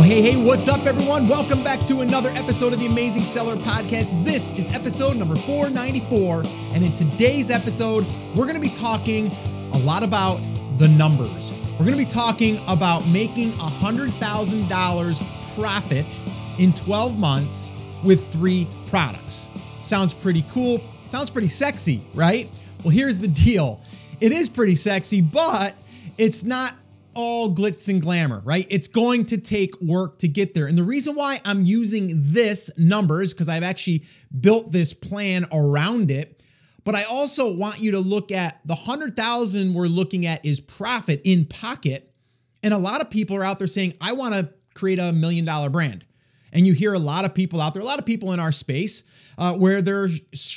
Well, hey, hey, what's up, everyone? Welcome back to another episode of the Amazing Seller Podcast. This is episode number 494. And in today's episode, we're going to be talking a lot about the numbers. We're going to be talking about making $100,000 profit in 12 months with three products. Sounds pretty cool. Sounds pretty sexy, right? Well, here's the deal it is pretty sexy, but it's not all glitz and glamour, right? It's going to take work to get there. And the reason why I'm using this number is because I've actually built this plan around it. But I also want you to look at the 100,000 we're looking at is profit in pocket. And a lot of people are out there saying, I want to create a million dollar brand. And you hear a lot of people out there, a lot of people in our space, uh, where they're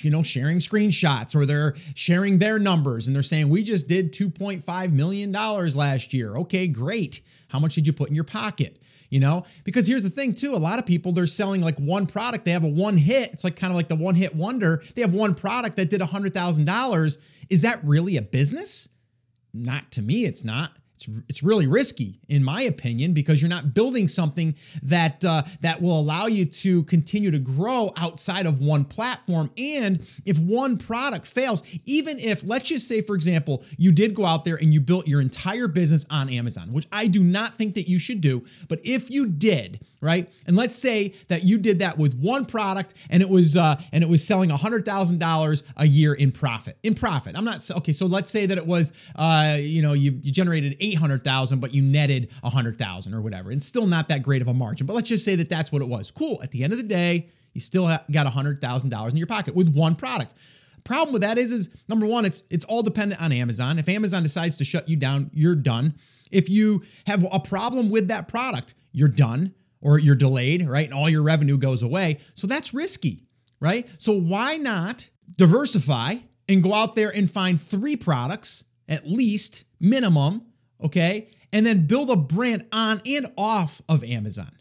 you know sharing screenshots or they're sharing their numbers and they're saying we just did 2.5 million dollars last year. Okay, great. How much did you put in your pocket? You know, because here's the thing too. A lot of people they're selling like one product. They have a one hit. It's like kind of like the one hit wonder. They have one product that did a hundred thousand dollars. Is that really a business? Not to me, it's not it's, it's really risky in my opinion because you're not building something that uh, that will allow you to continue to grow outside of one platform. And if one product fails even if let's just say for example you did go out there and you built your entire business on Amazon which I do not think that you should do but if you did right and let's say that you did that with one product and it was uh, and it was selling $100,000 a year in profit in profit. I'm not okay so let's say that it was uh, you know you, you generated 800,000 but you netted 100,000 or whatever. It's still not that great of a margin, but let's just say that that's what it was. Cool. At the end of the day, you still got $100,000 in your pocket with one product. Problem with that is is number 1 it's it's all dependent on Amazon. If Amazon decides to shut you down, you're done. If you have a problem with that product, you're done or you're delayed, right? And all your revenue goes away. So that's risky, right? So why not diversify and go out there and find three products at least minimum okay? And then build a brand on and off of Amazon.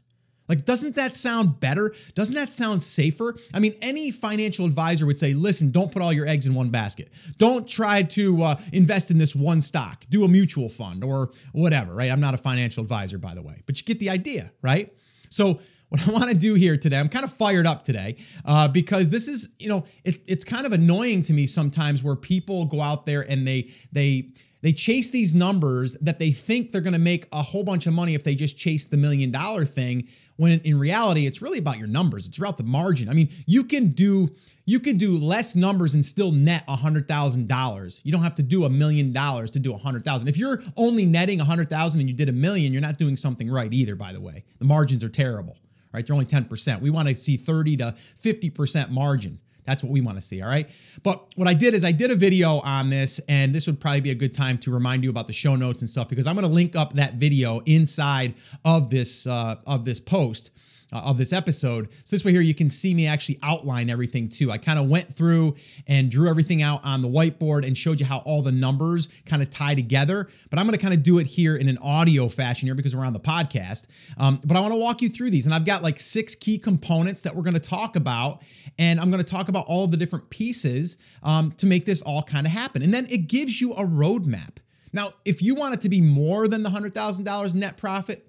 Like, doesn't that sound better? Doesn't that sound safer? I mean, any financial advisor would say, listen, don't put all your eggs in one basket. Don't try to uh, invest in this one stock. Do a mutual fund or whatever, right? I'm not a financial advisor, by the way, but you get the idea, right? So, what I want to do here today, I'm kind of fired up today uh, because this is, you know, it, it's kind of annoying to me sometimes where people go out there and they, they, they chase these numbers that they think they're going to make a whole bunch of money if they just chase the million dollar thing when in reality it's really about your numbers. It's about the margin. I mean you can do you can do less numbers and still net hundred thousand dollars. You don't have to do a million dollars to do a hundred thousand. If you're only netting a hundred thousand and you did a million you're not doing something right either by the way. The margins are terrible right? They're only 10% we want to see 30 to 50% margin that's what we want to see. All right. But what I did is I did a video on this, and this would probably be a good time to remind you about the show notes and stuff because I'm going to link up that video inside of this uh, of this post uh, of this episode. So this way here, you can see me actually outline everything too. I kind of went through and drew everything out on the whiteboard and showed you how all the numbers kind of tie together. But I'm going to kind of do it here in an audio fashion here because we're on the podcast. Um, but I want to walk you through these, and I've got like six key components that we're going to talk about, and I'm going to talk about all the different pieces um, to make this all kind of happen. And then it gives you a roadmap. Now, if you want it to be more than the $100,000 net profit,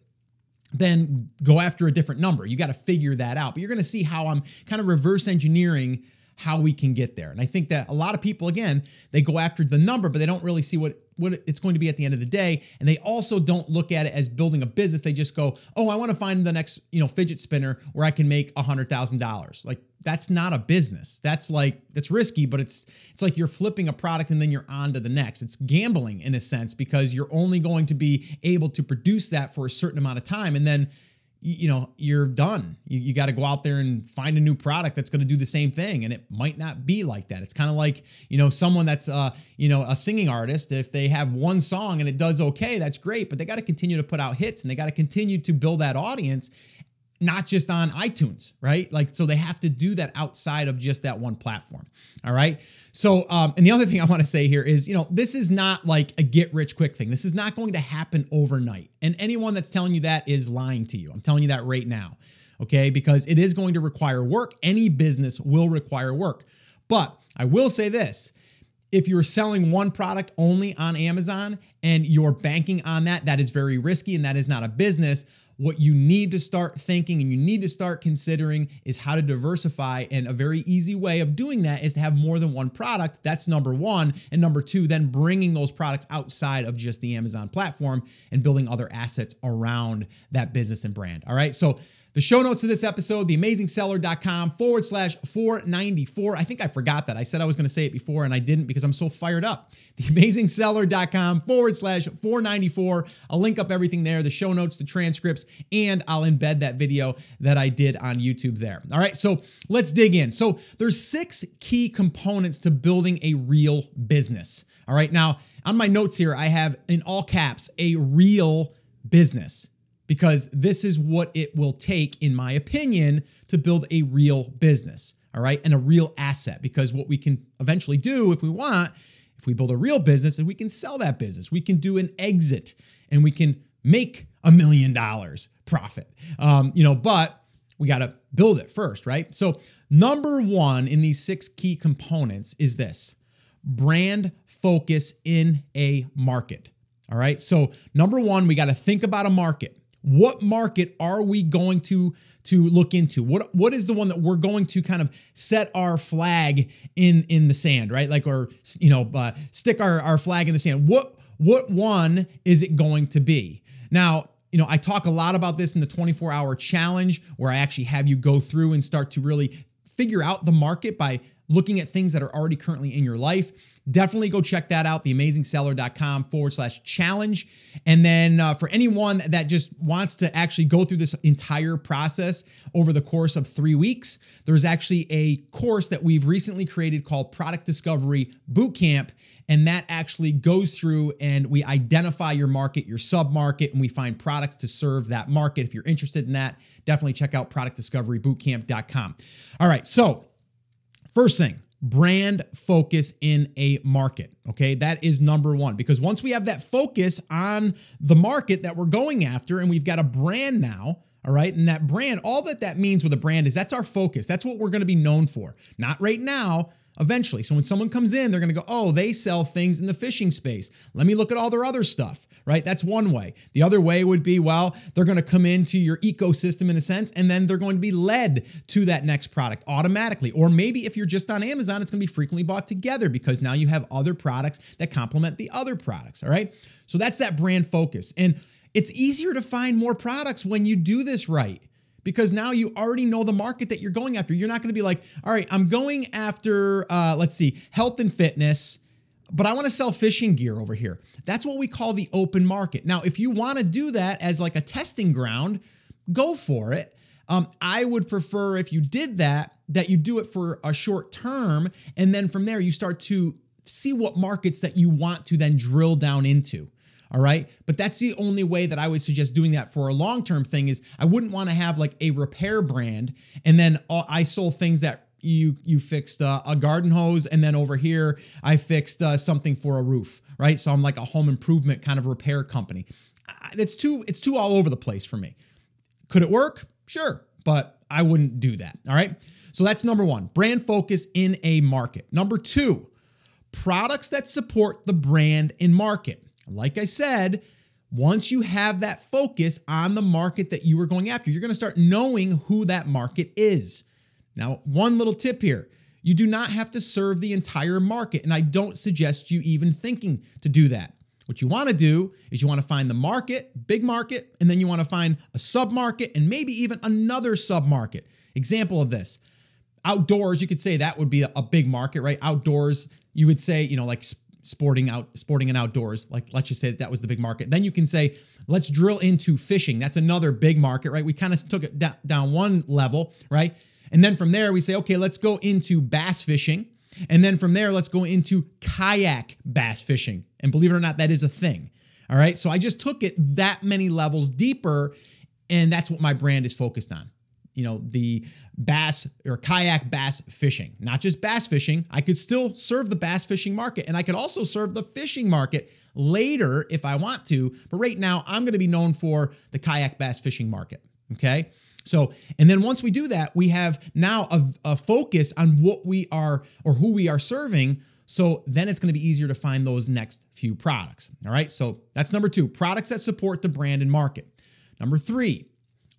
then go after a different number. You got to figure that out. But you're going to see how I'm kind of reverse engineering how we can get there. And I think that a lot of people again, they go after the number but they don't really see what what it's going to be at the end of the day and they also don't look at it as building a business. They just go, "Oh, I want to find the next, you know, fidget spinner where I can make a $100,000." Like that's not a business. That's like that's risky, but it's it's like you're flipping a product and then you're on to the next. It's gambling in a sense because you're only going to be able to produce that for a certain amount of time and then you know you're done. You, you got to go out there and find a new product that's going to do the same thing and it might not be like that. It's kind of like you know someone that's uh you know a singing artist if they have one song and it does okay that's great but they got to continue to put out hits and they got to continue to build that audience not just on iTunes, right? Like, so they have to do that outside of just that one platform. All right. So, um, and the other thing I want to say here is, you know, this is not like a get rich quick thing. This is not going to happen overnight. And anyone that's telling you that is lying to you. I'm telling you that right now. Okay. Because it is going to require work. Any business will require work. But I will say this if you're selling one product only on Amazon and you're banking on that, that is very risky and that is not a business. What you need to start thinking and you need to start considering is how to diversify. And a very easy way of doing that is to have more than one product. That's number one. And number two, then bringing those products outside of just the Amazon platform and building other assets around that business and brand. All right. So, the show notes of this episode, theamazingseller.com forward slash 494. I think I forgot that. I said I was going to say it before and I didn't because I'm so fired up. Theamazingseller.com forward slash 494. I'll link up everything there, the show notes, the transcripts, and I'll embed that video that I did on YouTube there. All right, so let's dig in. So there's six key components to building a real business. All right, now on my notes here, I have in all caps a real business because this is what it will take, in my opinion, to build a real business. All right. And a real asset. Because what we can eventually do if we want, if we build a real business, and we can sell that business, we can do an exit and we can make a million dollars profit. Um, you know, but we got to build it first, right? So, number one in these six key components is this brand focus in a market. All right. So, number one, we got to think about a market. What market are we going to to look into? What what is the one that we're going to kind of set our flag in in the sand, right? Like or you know, uh, stick our our flag in the sand. What what one is it going to be? Now, you know, I talk a lot about this in the 24 hour challenge where I actually have you go through and start to really figure out the market by looking at things that are already currently in your life. Definitely go check that out, theamazingseller.com forward slash challenge. And then uh, for anyone that just wants to actually go through this entire process over the course of three weeks, there's actually a course that we've recently created called Product Discovery Bootcamp. And that actually goes through and we identify your market, your sub market, and we find products to serve that market. If you're interested in that, definitely check out productdiscoverybootcamp.com. All right. So, first thing, brand focus in a market. Okay, that is number one because once we have that focus on the market that we're going after and we've got a brand now. All right. And that brand, all that that means with a brand is that's our focus. That's what we're going to be known for. Not right now, eventually. So when someone comes in, they're going to go, oh, they sell things in the fishing space. Let me look at all their other stuff right? That's one way. The other way would be, well, they're going to come into your ecosystem in a sense, and then they're going to be led to that next product automatically. Or maybe if you're just on Amazon, it's going to be frequently bought together because now you have other products that complement the other products, all right? So that's that brand focus. And it's easier to find more products when you do this right because now you already know the market that you're going after. You're not going to be like, all right, I'm going after, uh, let's see, health and fitness but I want to sell fishing gear over here. That's what we call the open market. Now, if you want to do that as like a testing ground, go for it. Um, I would prefer if you did that, that you do it for a short term. And then from there, you start to see what markets that you want to then drill down into. All right. But that's the only way that I would suggest doing that for a long term thing is I wouldn't want to have like a repair brand and then I sold things that you you fixed uh, a garden hose and then over here i fixed uh, something for a roof right? So i'm like a home improvement kind of repair company. It's too it's too all over the place for me. Could it work? Sure but i wouldn't do that all right? So that's number one brand focus in a market. Number two products that support the brand in market like i said once you have that focus on the market that you are going after you're going to start knowing who that market is now, one little tip here you do not have to serve the entire market, and I don't suggest you even thinking to do that. What you want to do is you want to find the market, big market, and then you want to find a sub market and maybe even another sub market. Example of this outdoors, you could say that would be a, a big market, right? Outdoors, you would say, you know, like sporting out sporting and outdoors like let's just say that, that was the big market then you can say let's drill into fishing that's another big market right we kind of took it da- down one level right and then from there, we say, okay, let's go into bass fishing. And then from there, let's go into kayak bass fishing. And believe it or not, that is a thing. All right. So I just took it that many levels deeper. And that's what my brand is focused on. You know, the bass or kayak bass fishing, not just bass fishing. I could still serve the bass fishing market and I could also serve the fishing market later if I want to. But right now, I'm going to be known for the kayak bass fishing market. Okay. So, and then once we do that, we have now a, a, focus on what we are or who we are serving. So then it's going to be easier to find those next few products. All right. So that's number two products that support the brand and market. Number three,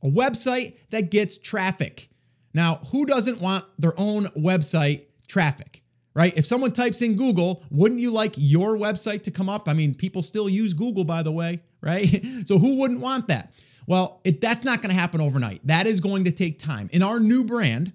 a website that gets traffic. Now, who doesn't want their own website traffic? Right? If someone types in Google, wouldn't you like your website to come up? I mean, people still use Google, by the way, right? so who wouldn't want that? Well, it, that's not going to happen overnight. That is going to take time. In our new brand,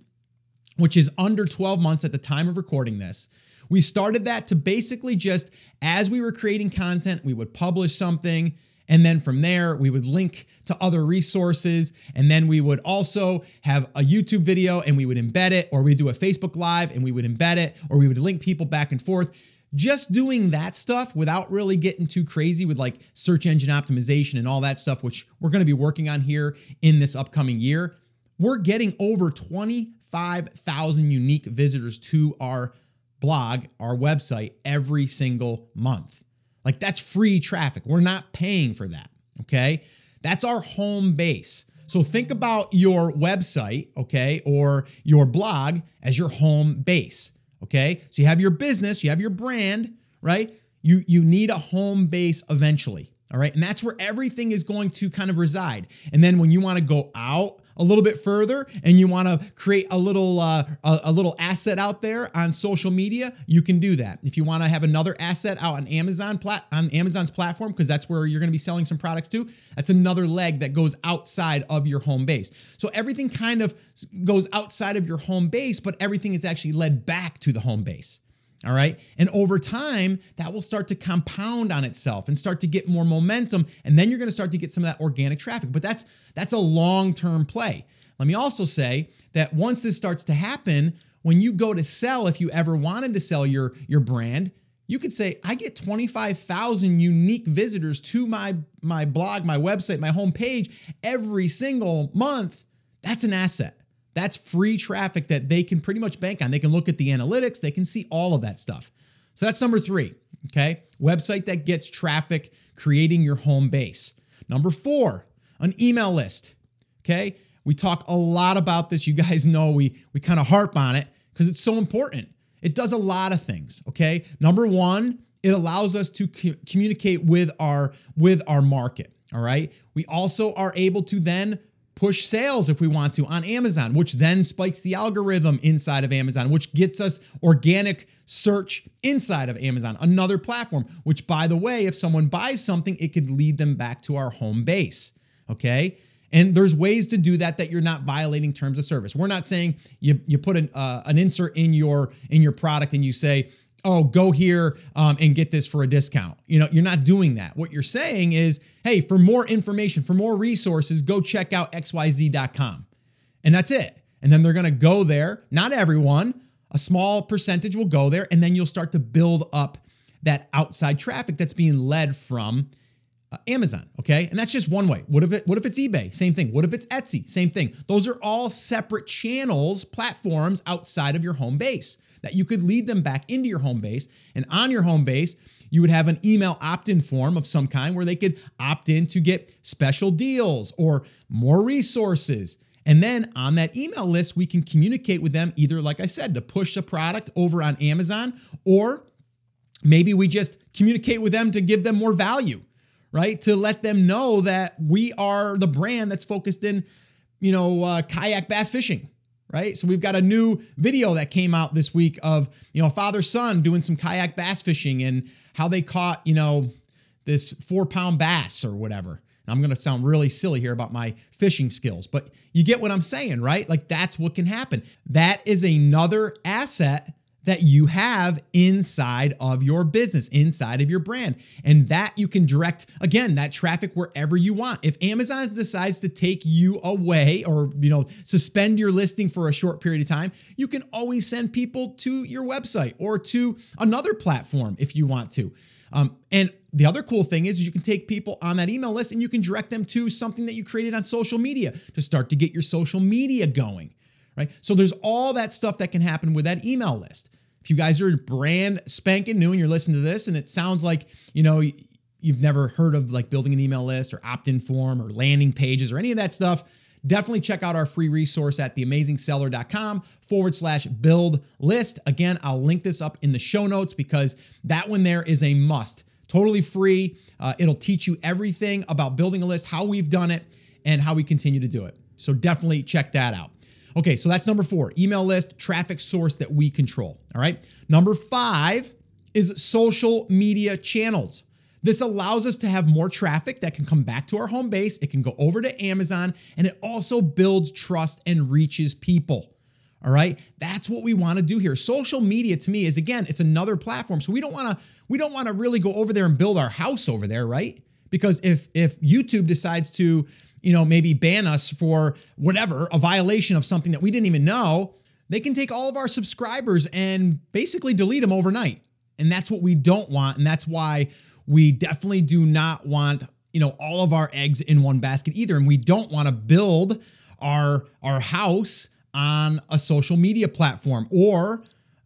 which is under 12 months at the time of recording this, we started that to basically just as we were creating content, we would publish something. And then from there, we would link to other resources. And then we would also have a YouTube video and we would embed it, or we'd do a Facebook Live and we would embed it, or we would link people back and forth. Just doing that stuff without really getting too crazy with like search engine optimization and all that stuff, which we're gonna be working on here in this upcoming year. We're getting over 25,000 unique visitors to our blog, our website every single month. Like that's free traffic. We're not paying for that. Okay. That's our home base. So think about your website, okay, or your blog as your home base. Okay. So you have your business, you have your brand, right? You you need a home base eventually. All right. And that's where everything is going to kind of reside. And then when you want to go out a little bit further and you want to create a little uh, a, a, little asset out there on social media, you can do that. If you want to have another asset out on Amazon plat on Amazon's platform because that's where you're going to be selling some products too, that's another leg that goes outside of your home base. So everything kind of goes outside of your home base, but everything is actually led back to the home base. All right. And over time, that will start to compound on itself and start to get more momentum. And then you're going to start to get some of that organic traffic. But that's that's a long-term play. Let me also say that once this starts to happen, when you go to sell, if you ever wanted to sell your, your brand, you could say, I get 25,000 unique visitors to my, my blog, my website, my homepage every single month. That's an asset. That's free traffic that they can pretty much bank on. They can look at the analytics, they can see all of that stuff. So that's number three, okay? Website that gets traffic, creating your home base. Number four, an email list, okay? We talk a lot about this. You guys know we, we kind of harp on it because it's so important. It does a lot of things, okay? Number one, it allows us to co- communicate with our with our market all right we also are able to then push sales if we want to on Amazon, which then spikes the algorithm inside of Amazon, which gets us organic search inside of Amazon, another platform, which, by the way, if someone buys something, it could lead them back to our home base. Okay. And there's ways to do that that you're not violating terms of service. We're not saying you, you put an, uh, an insert in your in your product and you say, oh, go here um, and get this for a discount. You know, you're not doing that. What you're saying is, hey, for more information, for more resources, go check out xyz.com. And that's it. And then they're going to go there. Not everyone, a small percentage will go there. And then you'll start to build up that outside traffic that's being led from uh, Amazon, okay? And that's just one way. What if it what if it's eBay? Same thing. What if it's Etsy? Same thing. Those are all separate channels, platforms outside of your home base that you could lead them back into your home base. And on your home base, you would have an email opt in form of some kind where they could opt in to get special deals or more resources. And then on that email list, we can communicate with them either, like I said, to push a product over on Amazon, or maybe we just communicate with them to give them more value, right? To let them know that we are the brand that's focused in, you know, uh, kayak bass fishing right? So we've got a new video that came out this week of, you know, father son doing some kayak bass fishing and how they caught, you know, this four pound bass or whatever. And I'm going to sound really silly here about my fishing skills, but you get what I'm saying, right? Like that's what can happen. That is another asset that you have inside of your business, inside of your brand. And that you can direct, again, that traffic wherever you want. If Amazon decides to take you away or, you know, suspend your listing for a short period of time, you can always send people to your website or to another platform if you want to. Um, and the other cool thing is, is you can take people on that email list and you can direct them to something that you created on social media to start to get your social media going right? So there's all that stuff that can happen with that email list. If you guys are brand spanking new and you're listening to this and it sounds like, you know, you've never heard of like building an email list or opt-in form or landing pages or any of that stuff, definitely check out our free resource at theamazingseller.com forward slash build list. Again, I'll link this up in the show notes because that one there is a must. Totally free. Uh, it'll teach you everything about building a list, how we've done it, and how we continue to do it. So definitely check that out. Okay, so that's number four email list, traffic source that we control. All right. Number five is social media channels. This allows us to have more traffic that can come back to our home base. It can go over to Amazon and it also builds trust and reaches people. All right? That's what we want to do here. Social media to me is again, it's another platform. So we don't want to we don't want to really go over there and build our house over there, right? Because if if YouTube decides to, you know, maybe ban us for whatever, a violation of something that we didn't even know, they can take all of our subscribers and basically delete them overnight. And that's what we don't want and that's why we definitely do not want, you know, all of our eggs in one basket either. And we don't want to build our our house on a social media platform or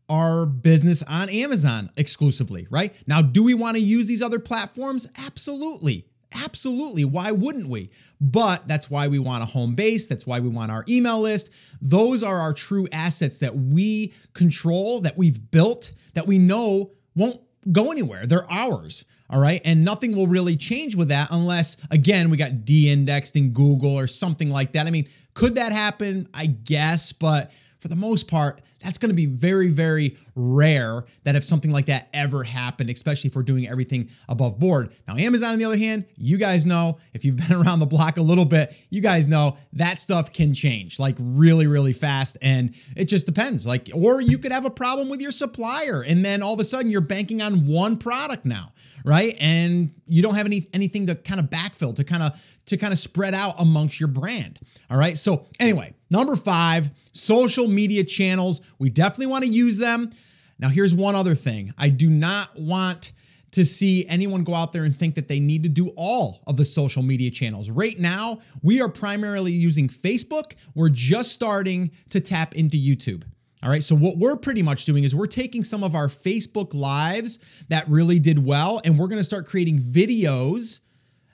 our business on Amazon exclusively, right? Now, do we want to use these other platforms? Absolutely. Absolutely. Why wouldn't we? But that's why we want a home base. That's why we want our email list. Those are our true assets that we control, that we've built, that we know won't go anywhere. They're ours. All right. And nothing will really change with that unless, again, we got de indexed in Google or something like that. I mean, could that happen? I guess. But for the most part, that's going to be very, very rare that if something like that ever happened, especially if we're doing everything above board. Now, Amazon, on the other hand, you guys know if you've been around the block a little bit, you guys know that stuff can change like really, really fast. And it just depends. Like, or you could have a problem with your supplier, and then all of a sudden you're banking on one product now, right? And you don't have any anything to kind of backfill to kind of to kind of spread out amongst your brand. All right. So, anyway, number five, social media channels. We definitely want to use them. Now, here's one other thing I do not want to see anyone go out there and think that they need to do all of the social media channels. Right now, we are primarily using Facebook. We're just starting to tap into YouTube. All right. So, what we're pretty much doing is we're taking some of our Facebook lives that really did well, and we're going to start creating videos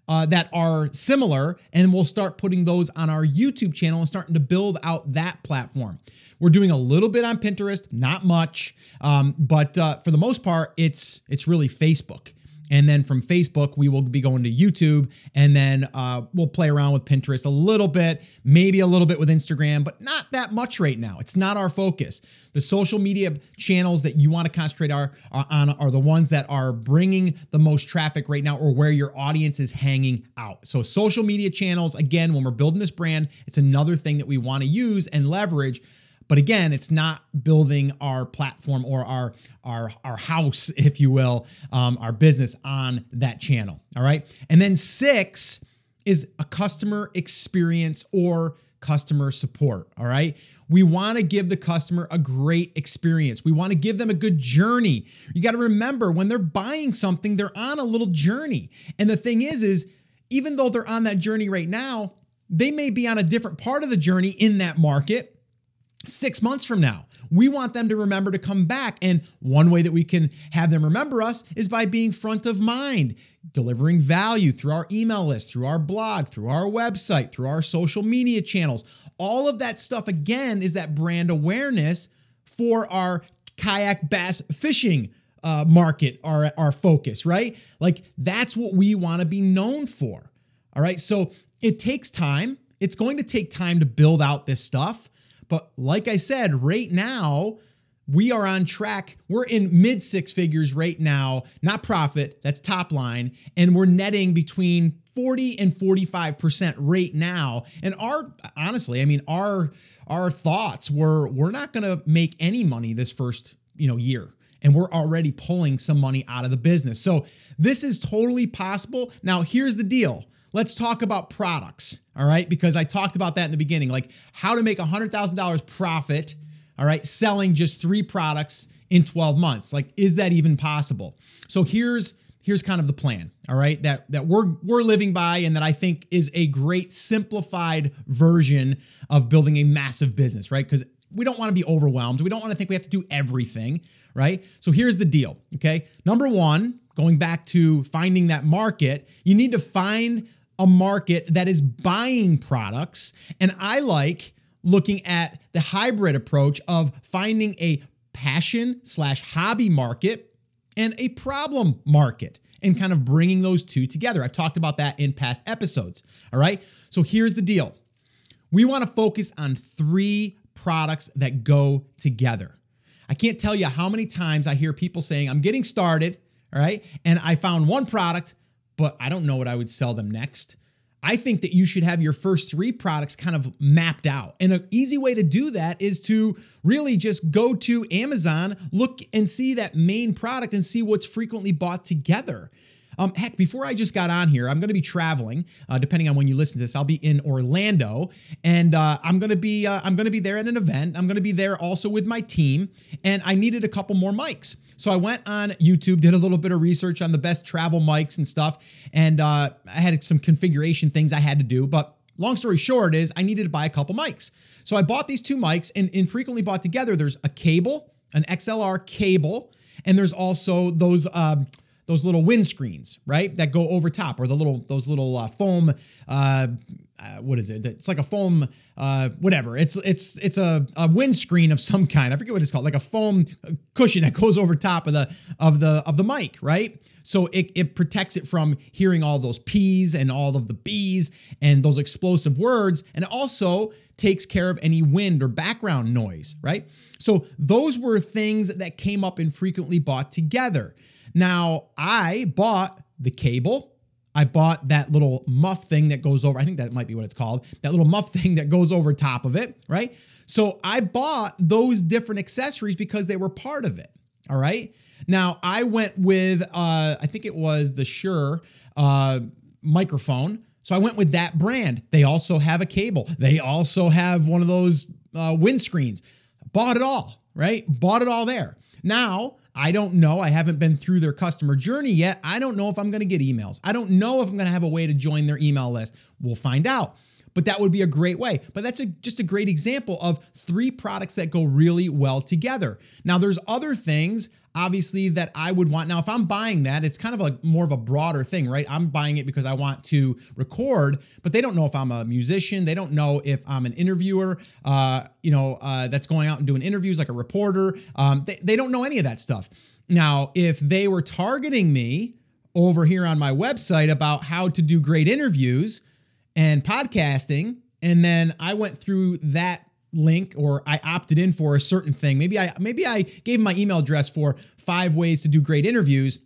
uh, that are similar, and we'll start putting those on our YouTube channel and starting to build out that platform. We're doing a little bit on Pinterest, not much, um, but uh, for the most part, it's it's really Facebook. And then from Facebook, we will be going to YouTube and then uh, we'll play around with Pinterest a little bit, maybe a little bit with Instagram, but not that much right now. It's not our focus. The social media channels that you want to concentrate are, are on are the ones that are bringing the most traffic right now or where your audience is hanging out. So, social media channels, again, when we're building this brand, it's another thing that we want to use and leverage but again, it's not building our platform or our our our house, if you will, um, our business on that channel. All right, and then six is a customer experience or customer support. All right. We want to give the customer a great experience. We want to give them a good journey. You got to remember when they're buying something, they're on a little journey. And the thing is, is even though they're on that journey right now, they may be on a different part of the journey in that market six months from now. We want them to remember to come back. And one way that we can have them remember us is by being front of mind, delivering value through our email list, through our blog, through our website, through our social media channels. All of that stuff, again, is that brand awareness for our kayak bass fishing uh, market, our, our focus, right? Like that's what we want to be known for. All right. So it takes time. It's going to take time to build out this stuff. But like I said, right now, we are on track. We're in mid six figures right now, not profit, that's top line. And we're netting between 40 and 45% right now. And our honestly, I mean, our our thoughts were we're not gonna make any money this first, you know, year. And we're already pulling some money out of the business. So this is totally possible. Now, here's the deal. Let's talk about products, all right? Because I talked about that in the beginning, like how to make $100,000 profit, all right, selling just three products in 12 months. Like is that even possible? So here's here's kind of the plan, all right? That that we're we're living by and that I think is a great simplified version of building a massive business, right? Cuz we don't want to be overwhelmed. We don't want to think we have to do everything, right? So here's the deal, okay? Number 1, going back to finding that market, you need to find a market that is buying products. And I like looking at the hybrid approach of finding a passion slash hobby market and a problem market and kind of bringing those two together. I've talked about that in past episodes. All right. So here's the deal we want to focus on three products that go together. I can't tell you how many times I hear people saying, I'm getting started, all right, and I found one product, but I don't know what I would sell them next. I think that you should have your first three products kind of mapped out. And an easy way to do that is to really just go to Amazon, look and see that main product and see what's frequently bought together. Um, heck, before I just got on here, I'm going to be traveling. Uh, depending on when you listen to this, I'll be in Orlando, and uh, I'm going to be uh, I'm going to be there at an event. I'm going to be there also with my team, and I needed a couple more mics. So I went on YouTube, did a little bit of research on the best travel mics and stuff, and uh, I had some configuration things I had to do. But long story short is I needed to buy a couple mics. So I bought these two mics, and infrequently bought together. There's a cable, an XLR cable, and there's also those. Um, those little windscreens, right? That go over top, or the little those little uh, foam. Uh, uh, what is it? It's like a foam, uh, whatever. It's it's it's a, a windscreen of some kind. I forget what it's called, like a foam cushion that goes over top of the of the of the mic, right? So it, it protects it from hearing all those P's and all of the B's and those explosive words, and also takes care of any wind or background noise, right? So those were things that came up and frequently bought together. Now, I bought the cable. I bought that little muff thing that goes over, I think that might be what it's called, that little muff thing that goes over top of it, right? So I bought those different accessories because they were part of it, all right? Now, I went with, uh, I think it was the Shure uh, microphone. So I went with that brand. They also have a cable, they also have one of those uh, windscreens. Bought it all, right? Bought it all there. Now, I don't know. I haven't been through their customer journey yet. I don't know if I'm going to get emails. I don't know if I'm going to have a way to join their email list. We'll find out. But that would be a great way. But that's a, just a great example of three products that go really well together. Now, there's other things obviously that I would want. Now, if I'm buying that, it's kind of a more of a broader thing, right? I'm buying it because I want to record, but they don't know if I'm a musician. They don't know if I'm an interviewer, uh, you know, uh, that's going out and doing interviews like a reporter. Um, they, they don't know any of that stuff. Now, if they were targeting me over here on my website about how to do great interviews and podcasting, and then I went through that link or I opted in for a certain thing. Maybe I maybe I gave my email address for five ways to do great interviews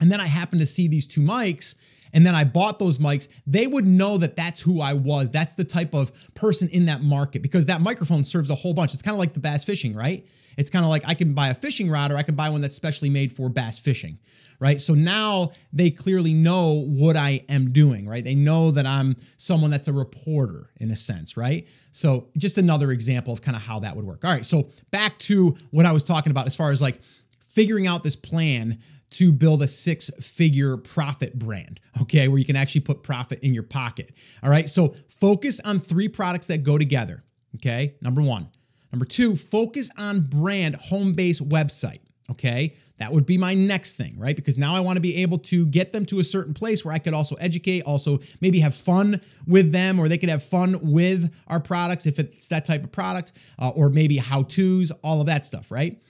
and then I happened to see these two mics and then I bought those mics, they would know that that's who I was. That's the type of person in that market because that microphone serves a whole bunch. It's kind of like the bass fishing, right? It's kind of like I can buy a fishing rod or I can buy one that's specially made for bass fishing right? So now they clearly know what I am doing, right? They know that I'm someone that's a reporter in a sense, right? So just another example of kind of how that would work. All right, so back to what I was talking about as far as like figuring out this plan to build a six figure profit brand, okay, where you can actually put profit in your pocket. All right, so focus on three products that go together, okay? Number one. Number two, focus on brand home base website, okay? That would be my next thing, right? Because now I want to be able to get them to a certain place where I could also educate, also maybe have fun with them, or they could have fun with our products if it's that type of product, uh, or maybe how to's, all of that stuff, right?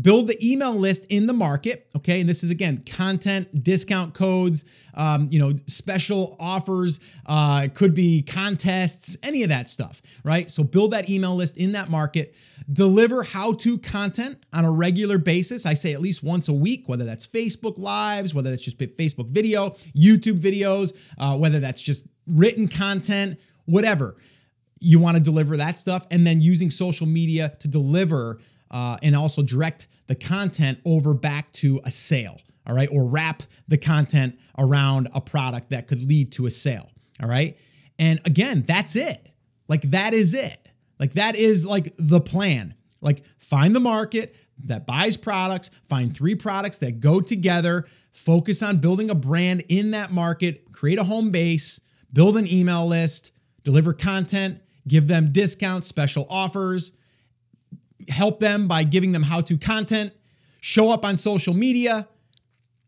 Build the email list in the market, okay? And this is again content, discount codes, um, you know, special offers, uh, could be contests, any of that stuff, right? So build that email list in that market. Deliver how-to content on a regular basis. I say at least once a week, whether that's Facebook Lives, whether that's just Facebook video, YouTube videos, uh, whether that's just written content, whatever. You want to deliver that stuff, and then using social media to deliver uh, and also direct the content over back to a sale. All right. Or wrap the content around a product that could lead to a sale. All right. And again, that's it. Like, that is it. Like, that is like the plan. Like, find the market that buys products, find three products that go together, focus on building a brand in that market, create a home base, build an email list, deliver content, give them discounts, special offers, help them by giving them how to content, show up on social media,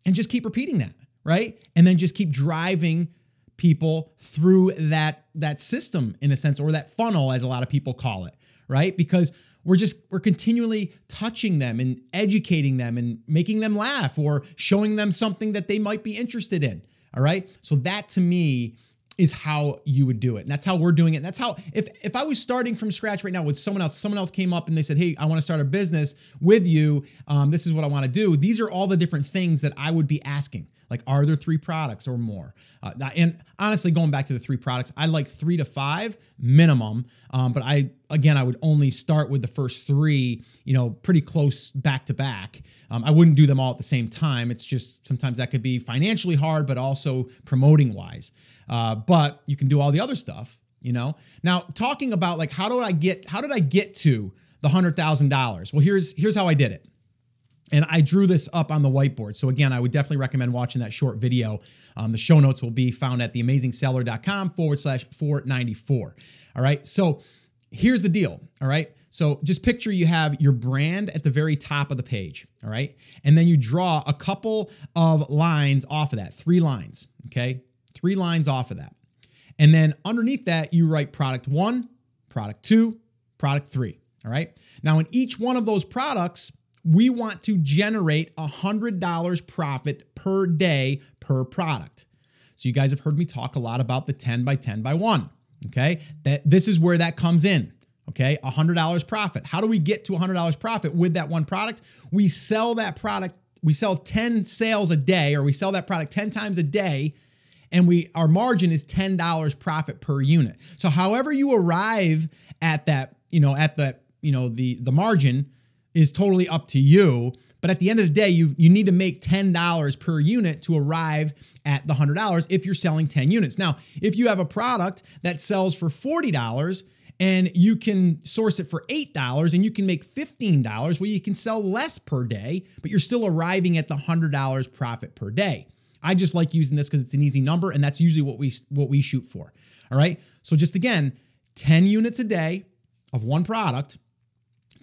and just keep repeating that, right? And then just keep driving people through that that system in a sense or that funnel as a lot of people call it right because we're just we're continually touching them and educating them and making them laugh or showing them something that they might be interested in all right so that to me is how you would do it. And that's how we're doing it. And that's how if if I was starting from scratch right now with someone else, someone else came up and they said, "Hey, I want to start a business with you. Um, this is what I want to do." These are all the different things that I would be asking. Like, are there three products or more? Uh, and honestly, going back to the three products, I like three to five minimum. Um, but I again, I would only start with the first three. You know, pretty close back to back. Um, I wouldn't do them all at the same time. It's just sometimes that could be financially hard, but also promoting wise. Uh, but you can do all the other stuff, you know. Now, talking about like how do I get how did I get to the hundred thousand dollars? Well, here's here's how I did it. And I drew this up on the whiteboard. So again, I would definitely recommend watching that short video. Um, the show notes will be found at theamazingseller.com forward slash 494. All right. So here's the deal. All right. So just picture you have your brand at the very top of the page. All right. And then you draw a couple of lines off of that, three lines. Okay three lines off of that. And then underneath that, you write product one, product two, product three. All right. Now, in each one of those products, we want to generate $100 profit per day per product. So, you guys have heard me talk a lot about the 10 by 10 by 1. Okay. That this is where that comes in. Okay. $100 profit. How do we get to $100 profit with that one product? We sell that product, we sell 10 sales a day, or we sell that product 10 times a day and we our margin is $10 profit per unit. So however you arrive at that, you know, at the, you know, the the margin is totally up to you, but at the end of the day you you need to make $10 per unit to arrive at the $100 if you're selling 10 units. Now, if you have a product that sells for $40 and you can source it for $8 and you can make $15, well you can sell less per day, but you're still arriving at the $100 profit per day. I just like using this because it's an easy number, and that's usually what we what we shoot for. All right. So just again, 10 units a day of one product,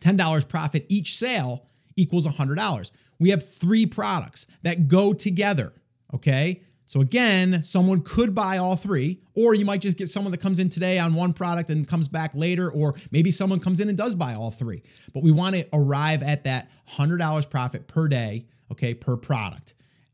$10 profit each sale equals $100. We have three products that go together. Okay. So again, someone could buy all three, or you might just get someone that comes in today on one product and comes back later, or maybe someone comes in and does buy all three. But we want to arrive at that $100 profit per day, okay, per product.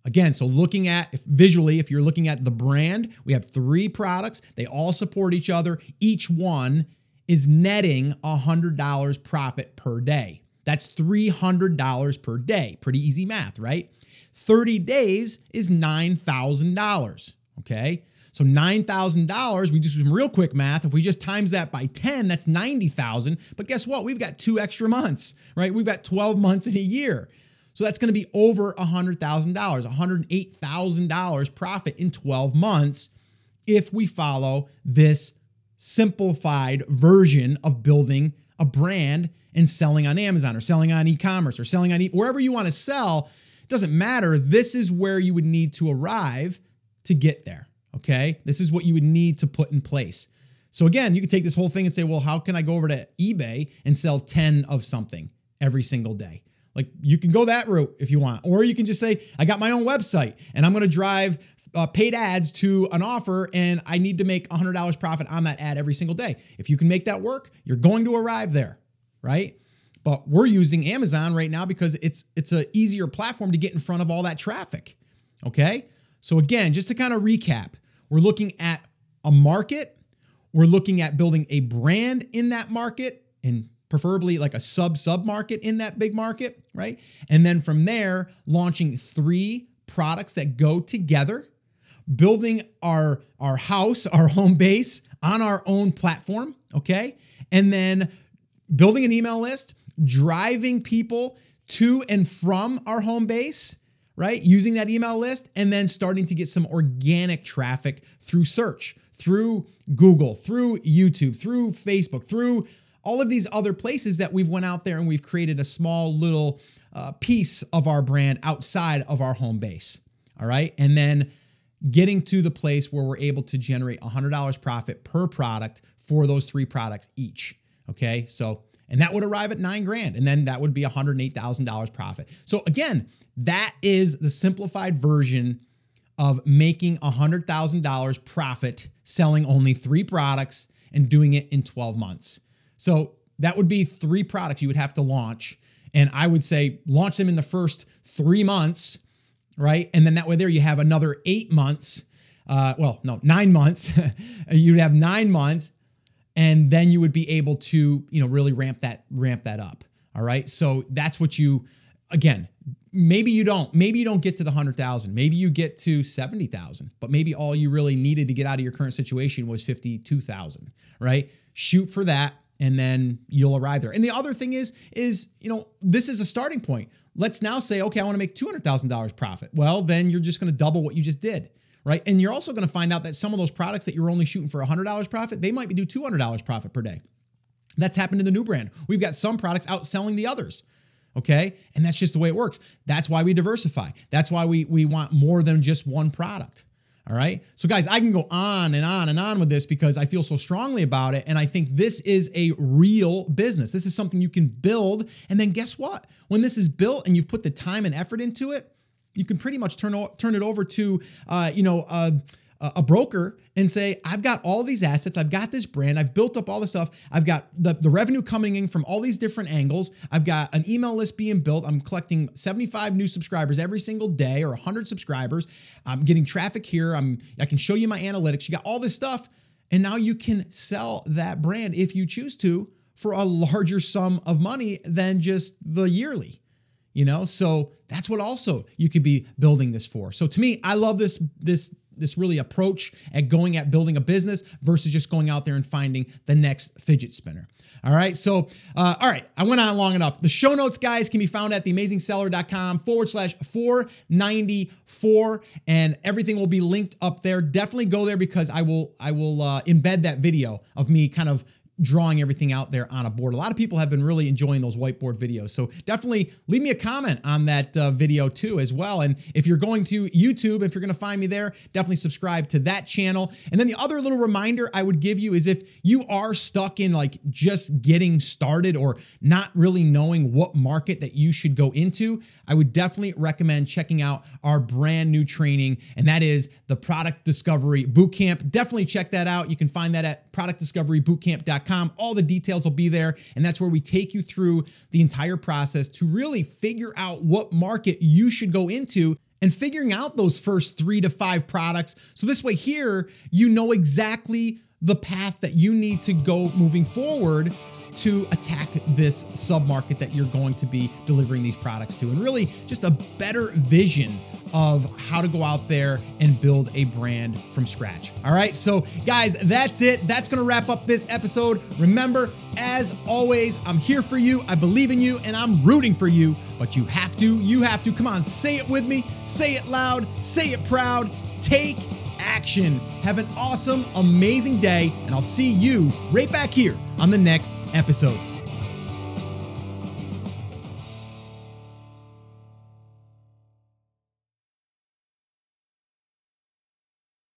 Again, so looking at visually, if you're looking at the brand, we have three products. They all support each other. Each one is netting $100 profit per day. That's $300 per day. Pretty easy math, right? 30 days is $9,000. Okay. So $9,000, we do some real quick math. If we just times that by 10, that's 90,000. But guess what? We've got two extra months, right? We've got 12 months in a year. So that's going to be over $100,000, $108,000 profit in 12 months if we follow this simplified version of building a brand and selling on Amazon or selling on e-commerce or selling on e- wherever you want to sell. Doesn't matter. This is where you would need to arrive to get there. Okay. This is what you would need to put in place. So again, you could take this whole thing and say, well, how can I go over to eBay and sell 10 of something every single day? Like you can go that route if you want, or you can just say, I got my own website and I'm going to drive uh, paid ads to an offer and I need to make $100 profit on that ad every single day. If you can make that work, you're going to arrive there, right? But we're using Amazon right now because it's it's an easier platform to get in front of all that traffic. Okay? So again, just to kind of recap, we're looking at a market, we're looking at building a brand in that market and preferably like a sub sub market in that big market, right? And then from there, launching three products that go together, building our our house, our home base on our own platform, okay? And then building an email list, driving people to and from our home base, right? Using that email list and then starting to get some organic traffic through search, through Google, through YouTube, through Facebook, through all of these other places that we've went out there and we've created a small little uh, piece of our brand outside of our home base. All right. And then getting to the place where we're able to generate $100 profit per product for those three products each. Okay. So, and that would arrive at nine grand. And then that would be $108,000 profit. So, again, that is the simplified version of making $100,000 profit selling only three products and doing it in 12 months. So that would be three products you would have to launch. And I would say launch them in the first three months, right? And then that way there you have another eight months. Uh, well, no, nine months. You'd have nine months, and then you would be able to, you know, really ramp that ramp that up. All right. So that's what you again, maybe you don't maybe you don't get to the 100,000 maybe you get to 70,000 but maybe all you really needed to get out of your current situation was 52,000 right shoot for that and then you'll arrive there and the other thing is is you know this is a starting point let's now say okay I want to make $200,000 profit well then you're just going to double what you just did right and you're also going to find out that some of those products that you're only shooting for $100 profit they might be do $200 profit per day that's happened in the new brand we've got some products outselling the others Okay. And that's just the way it works. That's why we diversify. That's why we, we want more than just one product. All right. So, guys, I can go on and on and on with this because I feel so strongly about it. And I think this is a real business. This is something you can build. And then guess what? When this is built and you've put the time and effort into it, you can pretty much turn, turn it over to, uh, you know, uh, a broker and say, I've got all these assets, I've got this brand, I've built up all this stuff, I've got the, the revenue coming in from all these different angles, I've got an email list being built, I'm collecting 75 new subscribers every single day or 100 subscribers, I'm getting traffic here, I'm I can show you my analytics, you got all this stuff, and now you can sell that brand if you choose to for a larger sum of money than just the yearly you know? So that's what also you could be building this for. So to me i love this this this really approach at going at building a business versus just going out there and finding the next fidget spinner. All right. So, uh, all right. I went on long enough. The show notes, guys, can be found at theamazingseller.com forward slash 494. And everything will be linked up there. Definitely go there because I will, I will uh, embed that video of me kind of drawing everything out there on a board. A lot of people have been really enjoying those whiteboard videos. So definitely leave me a comment on that uh, video too as well. And if you're going to YouTube, if you're going to find me there, definitely subscribe to that channel. And then the other little reminder I would give you is if you are stuck in like just getting started or not really knowing what market that you should go into, I would definitely recommend checking out our brand new training and that is the Product Discovery Bootcamp. Definitely check that out. You can find that at productdiscoverybootcamp.com all the details will be there. And that's where we take you through the entire process to really figure out what market you should go into and figuring out those first three to five products. So this way, here, you know exactly the path that you need to go moving forward to attack this sub-market that you're going to be delivering these products to and really just a better vision of how to go out there and build a brand from scratch. All right, so guys, that's it. That's to wrap up this episode. Remember, as always, I'm here for you. I believe in you and I'm rooting for you, but you have to, you have to. Come on, say it with me, say it loud, say it proud. Take action. Have an awesome, amazing day, and I'll see you right back here on the next episode.